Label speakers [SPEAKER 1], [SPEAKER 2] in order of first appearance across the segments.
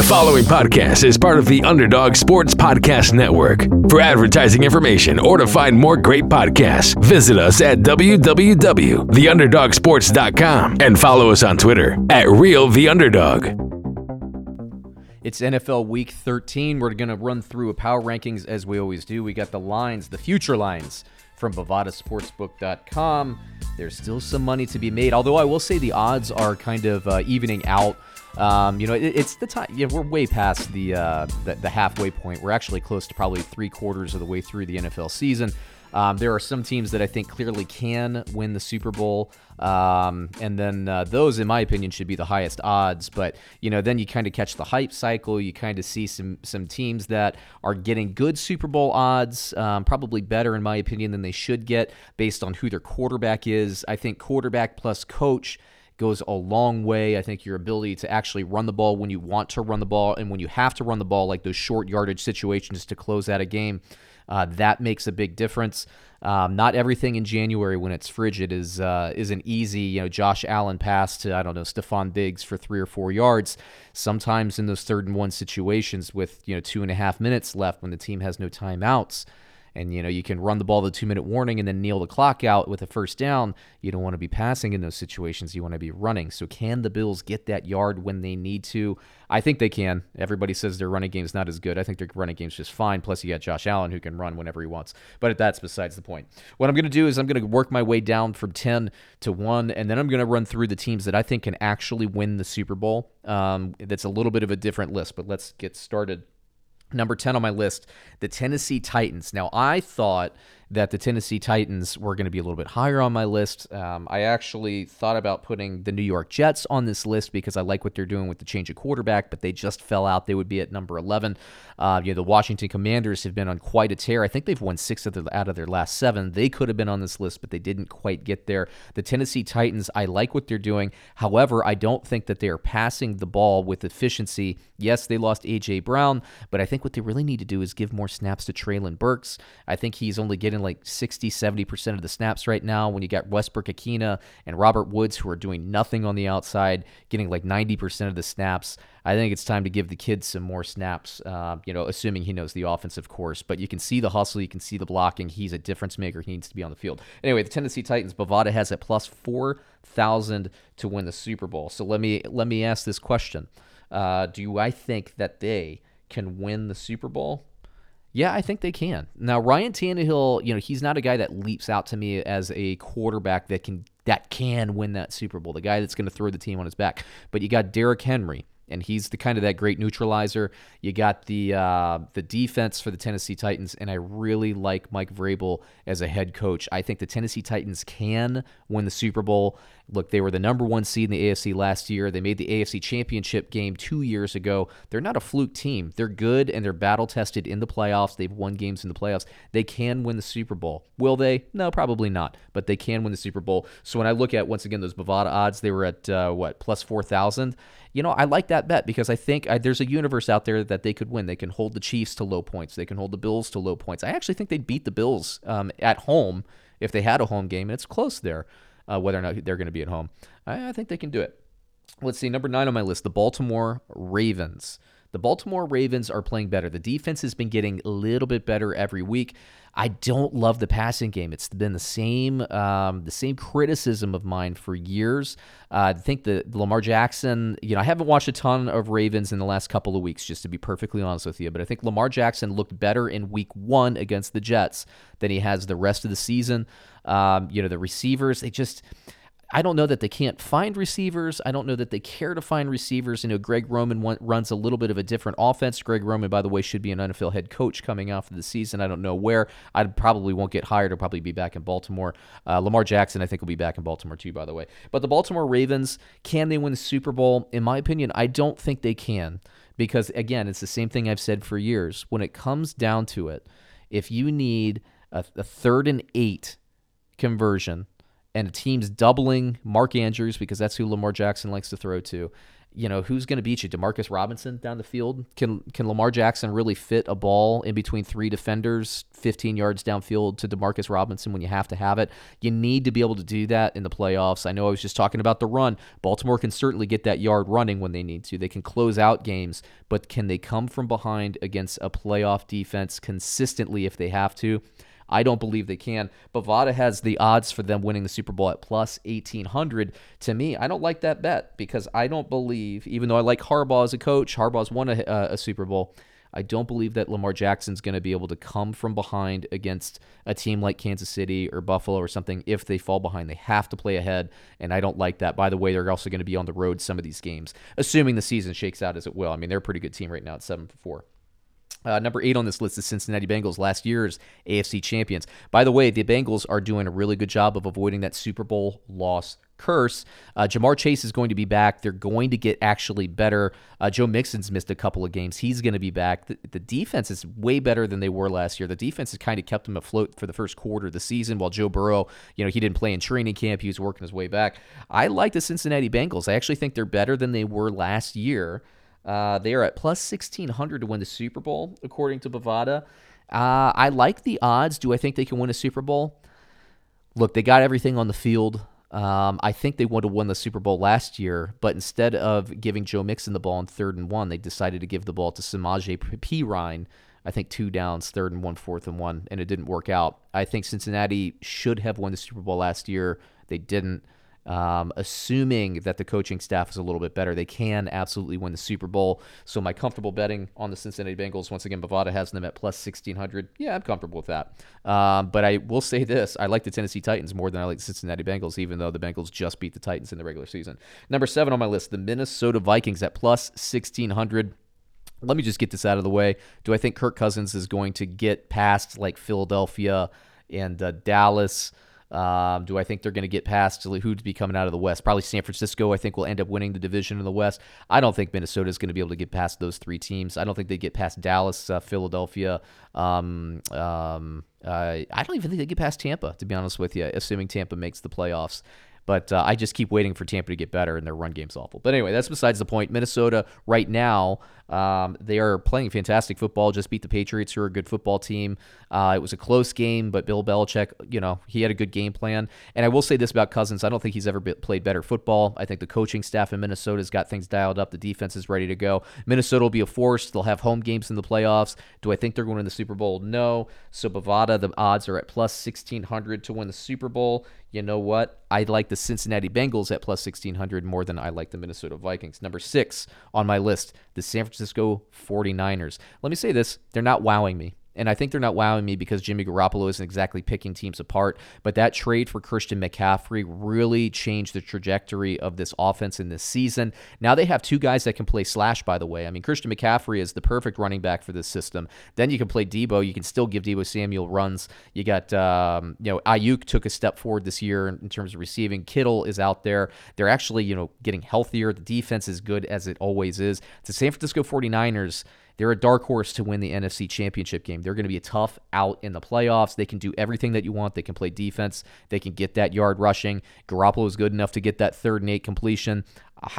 [SPEAKER 1] The following podcast is part of the Underdog Sports Podcast Network. For advertising information or to find more great podcasts, visit us at www.theunderdogsports.com and follow us on Twitter at Real The Underdog.
[SPEAKER 2] It's NFL Week 13. We're going to run through a power rankings as we always do. We got the lines, the future lines from BovadaSportsbook.com. There's still some money to be made, although I will say the odds are kind of uh, evening out. Um, you know, it, it's the time. Yeah, we're way past the, uh, the the halfway point. We're actually close to probably three quarters of the way through the NFL season. Um, there are some teams that I think clearly can win the Super Bowl, um, and then uh, those, in my opinion, should be the highest odds. But you know, then you kind of catch the hype cycle. You kind of see some some teams that are getting good Super Bowl odds, um, probably better in my opinion than they should get based on who their quarterback is. I think quarterback plus coach goes a long way. I think your ability to actually run the ball when you want to run the ball and when you have to run the ball, like those short yardage situations to close out a game, uh, that makes a big difference. Um, not everything in January when it's frigid is uh, is an easy. You know, Josh Allen pass to I don't know Stefon Diggs for three or four yards. Sometimes in those third and one situations with you know two and a half minutes left when the team has no timeouts and you know you can run the ball the two minute warning and then kneel the clock out with a first down. You don't want to be passing in those situations. You want to be running. So can the bills get that yard when they need to? I think they can. Everybody says their running game's not as good. I think their running game's just fine. Plus you got josh allen who can run whenever he wants. But that's besides the point. What i'm going to do is i'm going to work my way down from 10 to 1 and then i'm going to run through the teams that i think can actually win the super bowl. Um, that's a little bit of a different list but let's get started Number 10 on my list, the Tennessee Titans. Now, I thought that the Tennessee Titans were going to be a little bit higher on my list. Um, I actually thought about putting the New York Jets on this list because I like what they're doing with the change of quarterback, but they just fell out. They would be at number 11. Uh, you know, the Washington Commanders have been on quite a tear. I think they've won six of the, out of their last seven. They could have been on this list, but they didn't quite get there. The Tennessee Titans, I like what they're doing. However, I don't think that they are passing the ball with efficiency. Yes, they lost A.J. Brown, but I think what they really need to do is give more snaps to Treylon Burks. I think he's only getting like 60, 70% of the snaps right now when you got Westbrook-Ikhine and Robert Woods who are doing nothing on the outside, getting like 90% of the snaps. I think it's time to give the kid some more snaps, uh, you know, assuming he knows the offense, of course. But you can see the hustle, you can see the blocking. He's a difference maker. He needs to be on the field. Anyway, the Tennessee Titans, Bovada has a plus 4,000 to win the Super Bowl. So let me let me ask this question. Uh, do I think that they can win the Super Bowl? Yeah, I think they can. Now Ryan Tannehill, you know, he's not a guy that leaps out to me as a quarterback that can that can win that Super Bowl. The guy that's going to throw the team on his back. But you got Derrick Henry, and he's the kind of that great neutralizer. You got the uh, the defense for the Tennessee Titans, and I really like Mike Vrabel as a head coach. I think the Tennessee Titans can win the Super Bowl. Look, they were the number one seed in the AFC last year. They made the AFC Championship game two years ago. They're not a fluke team. They're good and they're battle tested in the playoffs. They've won games in the playoffs. They can win the Super Bowl. Will they? No, probably not. But they can win the Super Bowl. So when I look at once again those Bovada odds, they were at uh, what plus four thousand you know, I like that bet because I think I, there's a universe out there that they could win. They can hold the Chiefs to low points. They can hold the Bills to low points. I actually think they'd beat the Bills um, at home if they had a home game, and it's close there, uh, whether or not they're going to be at home. I, I think they can do it. Let's see, number nine on my list, the Baltimore Ravens. The Baltimore Ravens are playing better. The defense has been getting a little bit better every week. I don't love the passing game. It's been the same um, the same criticism of mine for years. Uh, I think that Lamar Jackson, you know, I haven't watched a ton of Ravens in the last couple of weeks, just to be perfectly honest with you. But I think Lamar Jackson looked better in Week One against the Jets than he has the rest of the season. Um, you know, the receivers, they just I don't know that they can't find receivers. I don't know that they care to find receivers. You know, Greg Roman runs a little bit of a different offense. Greg Roman, by the way, should be an NFL head coach coming off of the season. I don't know where. I probably won't get hired. I'll probably be back in Baltimore. Uh, Lamar Jackson, I think, will be back in Baltimore too, by the way. But the Baltimore Ravens, can they win the Super Bowl? In my opinion, I don't think they can because, again, it's the same thing I've said for years. When it comes down to it, if you need a, a third and eight conversion – and a team's doubling Mark Andrews because that's who Lamar Jackson likes to throw to, you know, who's going to beat you? Demarcus Robinson down the field? Can can Lamar Jackson really fit a ball in between three defenders, 15 yards downfield to Demarcus Robinson when you have to have it? You need to be able to do that in the playoffs. I know I was just talking about the run. Baltimore can certainly get that yard running when they need to. They can close out games, but can they come from behind against a playoff defense consistently if they have to? I don't believe they can. Bovada has the odds for them winning the Super Bowl at plus 1800. To me, I don't like that bet because I don't believe, even though I like Harbaugh as a coach, Harbaugh's won a, uh, a Super Bowl. I don't believe that Lamar Jackson's going to be able to come from behind against a team like Kansas City or Buffalo or something if they fall behind. They have to play ahead, and I don't like that. By the way, they're also going to be on the road some of these games, assuming the season shakes out as it will. I mean, they're a pretty good team right now at 7 4. Uh, number eight on this list is Cincinnati Bengals, last year's AFC champions. By the way, the Bengals are doing a really good job of avoiding that Super Bowl loss curse. Uh, Ja'Marr Chase is going to be back. They're going to get actually better. Uh, Joe Mixon's missed a couple of games. He's going to be back. The, the, defense is way better than they were last year. The defense has kind of kept them afloat for the first quarter of the season while Joe Burrow, you know, he didn't play in training camp. He was working his way back. I like the Cincinnati Bengals. I actually think they're better than they were last year. Uh, they are at plus 1600 to win the Super Bowl, according to Bovada. Uh, I like the odds. Do I think they can win a Super Bowl? Look, they got everything on the field. Um, I think they would have won the Super Bowl last year, but instead of giving Joe Mixon the ball on third and one, they decided to give the ball to Samaje Perine. I think two downs, third and one, fourth and one, and it didn't work out. I think Cincinnati should have won the Super Bowl last year. They didn't. Um, assuming that the coaching staff is a little bit better, they can absolutely win the Super Bowl. So, my comfortable betting on the Cincinnati Bengals, once again, Bovada has them at plus 1600. Yeah, I'm comfortable with that. Um, but I will say this I like the Tennessee Titans more than I like the Cincinnati Bengals, even though the Bengals just beat the Titans in the regular season. Number seven on my list, the Minnesota Vikings at plus 1600. Let me just get this out of the way. Do I think Kirk Cousins is going to get past like Philadelphia and uh, Dallas? Um, do I think they're going to get past who'd be coming out of the West? Probably San Francisco. I think will end up winning the division in the West. I don't think Minnesota is going to be able to get past those three teams. I don't think they get past Dallas, uh, Philadelphia. Um, um, uh, I don't even think they get past Tampa, to be honest with you, assuming Tampa makes the playoffs. But uh, I just keep waiting for Tampa to get better, and their run game's awful. But anyway, that's besides the point. Minnesota right now um, they are playing fantastic football. Just beat the Patriots, who are a good football team. Uh, it was a close game, but Bill Belichick, you know, he had a good game plan. And I will say this about Cousins: I don't think he's ever played better football. I think the coaching staff in Minnesota's got things dialed up. The defense is ready to go. Minnesota will be a force. They'll have home games in the playoffs. Do I think they're going to the Super Bowl? No. So Bovada, the odds are at plus sixteen hundred to win the Super Bowl. You know what? I like the Cincinnati Bengals at plus 1600 more than I like the Minnesota Vikings. Number six on my list, the San Francisco Francisco 49ers. Let me say this they're not wowing me. And I think they're not wowing me because Jimmy Garoppolo isn't exactly picking teams apart. But that trade for Christian McCaffrey really changed the trajectory of this offense in this season. Now they have two guys that can play slash, by the way. I mean, Christian McCaffrey is the perfect running back for this system. Then you can play Deebo. You can still give Deebo Samuel runs. You got, um, you know, Aiyuk took a step forward this year in terms of receiving. Kittle is out there. They're actually, you know, getting healthier. The defense is good as it always is. The San Francisco 49ers they're a dark horse to win the NFC Championship game. They're going to be a tough out in the playoffs. They can do everything that you want. They can play defense. They can get that yard rushing. Garoppolo is good enough to get that third and eight completion.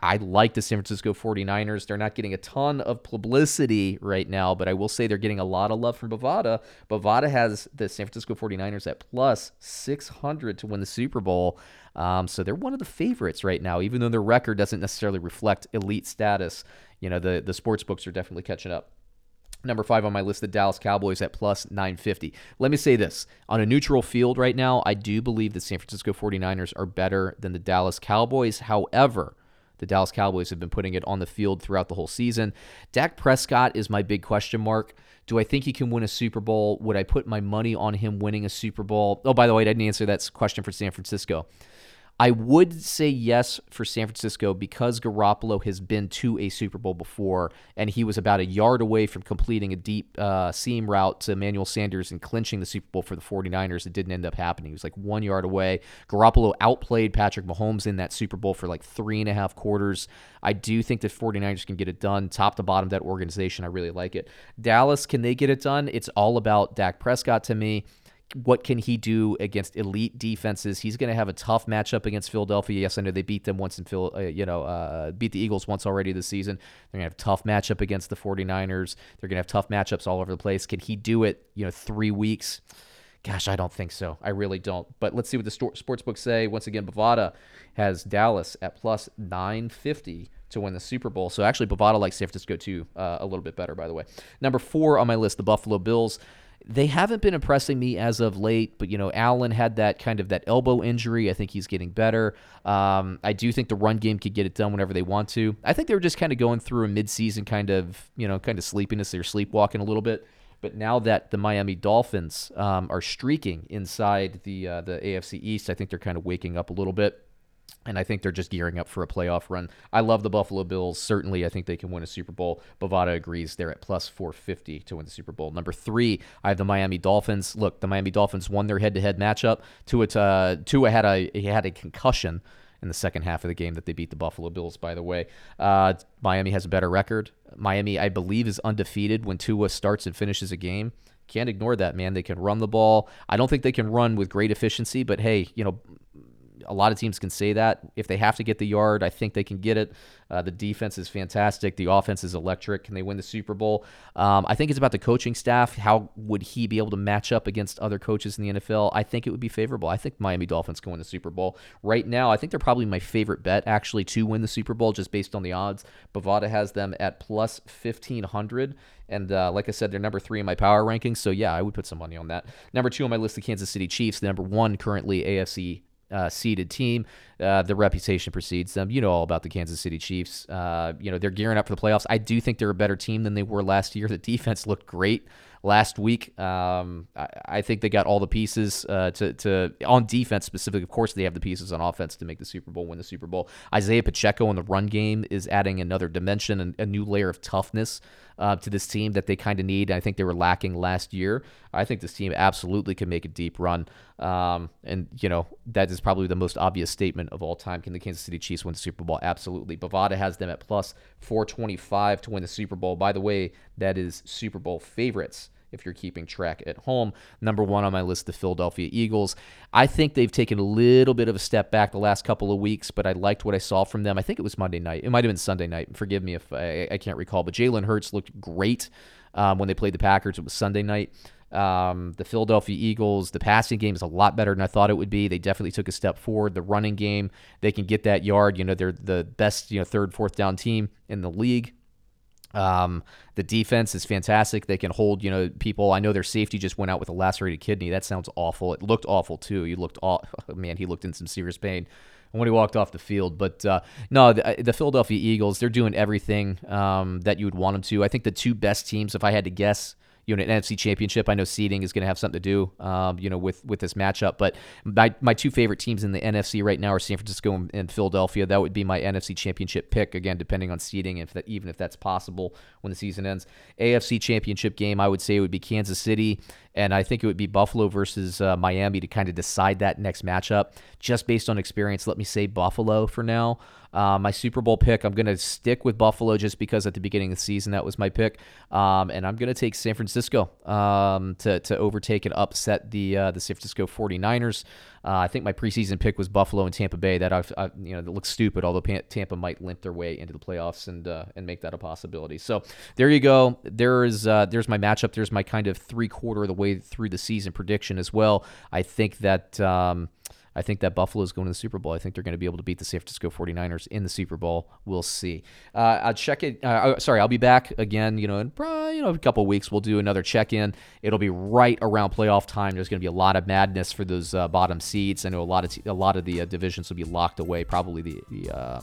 [SPEAKER 2] I like the San Francisco 49ers. They're not getting a ton of publicity right now, but I will say they're getting a lot of love from Bovada. Bovada has the San Francisco 49ers at plus 600 to win the Super Bowl. Um, so they're one of the favorites right now, even though their record doesn't necessarily reflect elite status you know the the sports books are definitely catching up. Number five on my list, the Dallas Cowboys at plus 950. Let me say this on a neutral field right now, I do believe the San Francisco 49ers are better than the Dallas Cowboys. However, the Dallas Cowboys have been putting it on the field throughout the whole season. Dak Prescott is my big question mark. Do I think he can win a Super Bowl? Would I put my money on him winning a Super Bowl? Oh, by the way, I didn't answer that question for San Francisco. I would say yes for San Francisco because Garoppolo has been to a Super Bowl before, and he was about a yard away from completing a deep uh, seam route to Emmanuel Sanders and clinching the Super Bowl for the 49ers. It didn't end up happening. He was like one yard away. Garoppolo outplayed Patrick Mahomes in that Super Bowl for like three and a half quarters. I do think the 49ers can get it done top to bottom that organization. I really like it. Dallas, can they get it done? It's all about Dak Prescott to me. What can he do against elite defenses? He's going to have a tough matchup against Philadelphia. Yes, I know they beat them once in Phil, uh, you know, uh, beat the Eagles once already this season. They're going to have tough matchup against the 49ers. They're going to have tough matchups all over the place. Can he do it, you know, 3 weeks? Gosh, I don't think so. I really don't. But let's see what the sports books say. Once again, Bovada has Dallas at plus 950 to win the Super Bowl. So actually, Bovada likes San Francisco too uh, a little bit better, by the way. Number four on my list, the Buffalo Bills. They haven't been impressing me as of late, but you know, Allen had that kind of that elbow injury. I think he's getting better. Um, I do think the run game could get it done whenever they want to. I think they were just kind of going through a midseason kind of you know kind of sleepiness. They're sleepwalking a little bit. But now that the Miami Dolphins um, are streaking inside the uh, the AFC East, I think they're kind of waking up a little bit. And I think they're just gearing up for a playoff run. I love the Buffalo Bills. Certainly, I think they can win a Super Bowl. Bovada agrees. They're at plus 450 to win the Super Bowl. Number three, I have the Miami Dolphins. Look, the Miami Dolphins won their head-to-head matchup. Tua, uh, Tua had a he had a concussion in the second half of the game that they beat the Buffalo Bills, by the way. Uh, Miami has a better record. Miami, I believe, is undefeated when Tua starts and finishes a game. Can't ignore that, man. They can run the ball. I don't think they can run with great efficiency, but hey, you know, a lot of teams can say that. If they have to get the yard, I think they can get it. Uh, the defense is fantastic. The offense is electric. Can they win the Super Bowl? Um, I think it's about the coaching staff. How would he be able to match up against other coaches in the NFL? I think it would be favorable. I think Miami Dolphins can win the Super Bowl. Right now, I think they're probably my favorite bet actually to win the Super Bowl just based on the odds. Bovada has them at plus 1500. And uh, like I said, they're number three in my power rankings. So yeah, I would put some money on that. Number two on my list, the Kansas City Chiefs. The number one currently AFC uh, seeded team. Uh, the reputation precedes them. You know all about the Kansas City Chiefs. Uh, you know they're gearing up for the playoffs. I do think they're a better team than they were last year. The defense looked great last week. Um, I, I, think they got all the pieces uh, to, to on defense specifically. Of course, they have the pieces on offense to make the Super Bowl, win the Super Bowl. Isaiah Pacheco in the run game is adding another dimension and a new layer of toughness uh, to this team that they kind of need. I think they were lacking last year. I think this team absolutely can make a deep run. Um, and, you know, that is probably the most obvious statement of all time. Can the Kansas City Chiefs win the Super Bowl? Absolutely. Bovada has them at plus 425 to win the Super Bowl. By the way, that is Super Bowl favorites if you're keeping track at home. Number one on my list, the Philadelphia Eagles. I think they've taken a little bit of a step back the last couple of weeks, but I liked what I saw from them. I think it was Monday night. It might have been Sunday night. Forgive me if I, I can't recall, but Jalen Hurts looked great um, when they played the Packers. It was Sunday night. Um, the Philadelphia Eagles, the passing game is a lot better than I thought it would be. They definitely took a step forward. The running game, they can get that yard. You know, they're the best, you know, third, fourth down team in the league. Um, the defense is fantastic. They can hold, you know, people. I know their safety just went out with a lacerated kidney. That sounds awful. It looked awful too. He looked, all, man, he looked in some serious pain when he walked off the field. But uh, no, the, the, Philadelphia Eagles, they're doing everything um, that you would want them to. I think the two best teams, if I had to guess, you know, an NFC championship. I know seeding is going to have something to do, um, you know, with with this matchup. But my my two favorite teams in the NFC right now are San Francisco and, and Philadelphia. That would be my NFC championship pick again, depending on seeding, if that even if that's possible when the season ends. AFC championship game, I would say it would be Kansas City and I think it would be Buffalo versus uh, Miami to kind of decide that next matchup. Just based on experience, let me say Buffalo for now. Uh, my Super Bowl pick, I'm going to stick with Buffalo just because at the beginning of the season that was my pick, um, and I'm going to take San Francisco um, to to overtake and upset the uh, the San Francisco 49ers. Uh, I think my preseason pick was Buffalo and Tampa Bay. That I've, I, you know that looks stupid, although Tampa might limp their way into the playoffs and uh, and make that a possibility. So there you go. There is uh, there's my matchup. There's my kind of three quarter of the way through the season prediction as well. I think that. Um, I think that Buffalo is going to the Super Bowl. I think they're going to be able to beat the San Francisco 49ers in the Super Bowl. We'll see. Uh, I'll check it. Uh, oh, sorry, I'll be back again. You know, in probably, you know a couple weeks. We'll do another check in. It'll be right around playoff time. There's going to be a lot of madness for those uh, bottom seats. I know a lot of a lot of the uh, divisions will be locked away. Probably the the. Uh,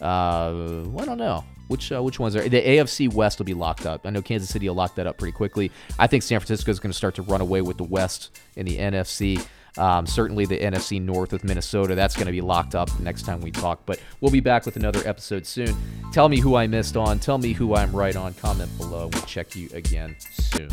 [SPEAKER 2] uh, I don't know which uh, which ones are the AFC West will be locked up. I know Kansas City will lock that up pretty quickly. I think San Francisco is going to start to run away with the West in the NFC. Um, certainly the NFC North with Minnesota, that's going to be locked up next time we talk. But we'll be back with another episode soon. Tell me who I missed on. Tell me who I'm right on. Comment below. We'll check you again soon.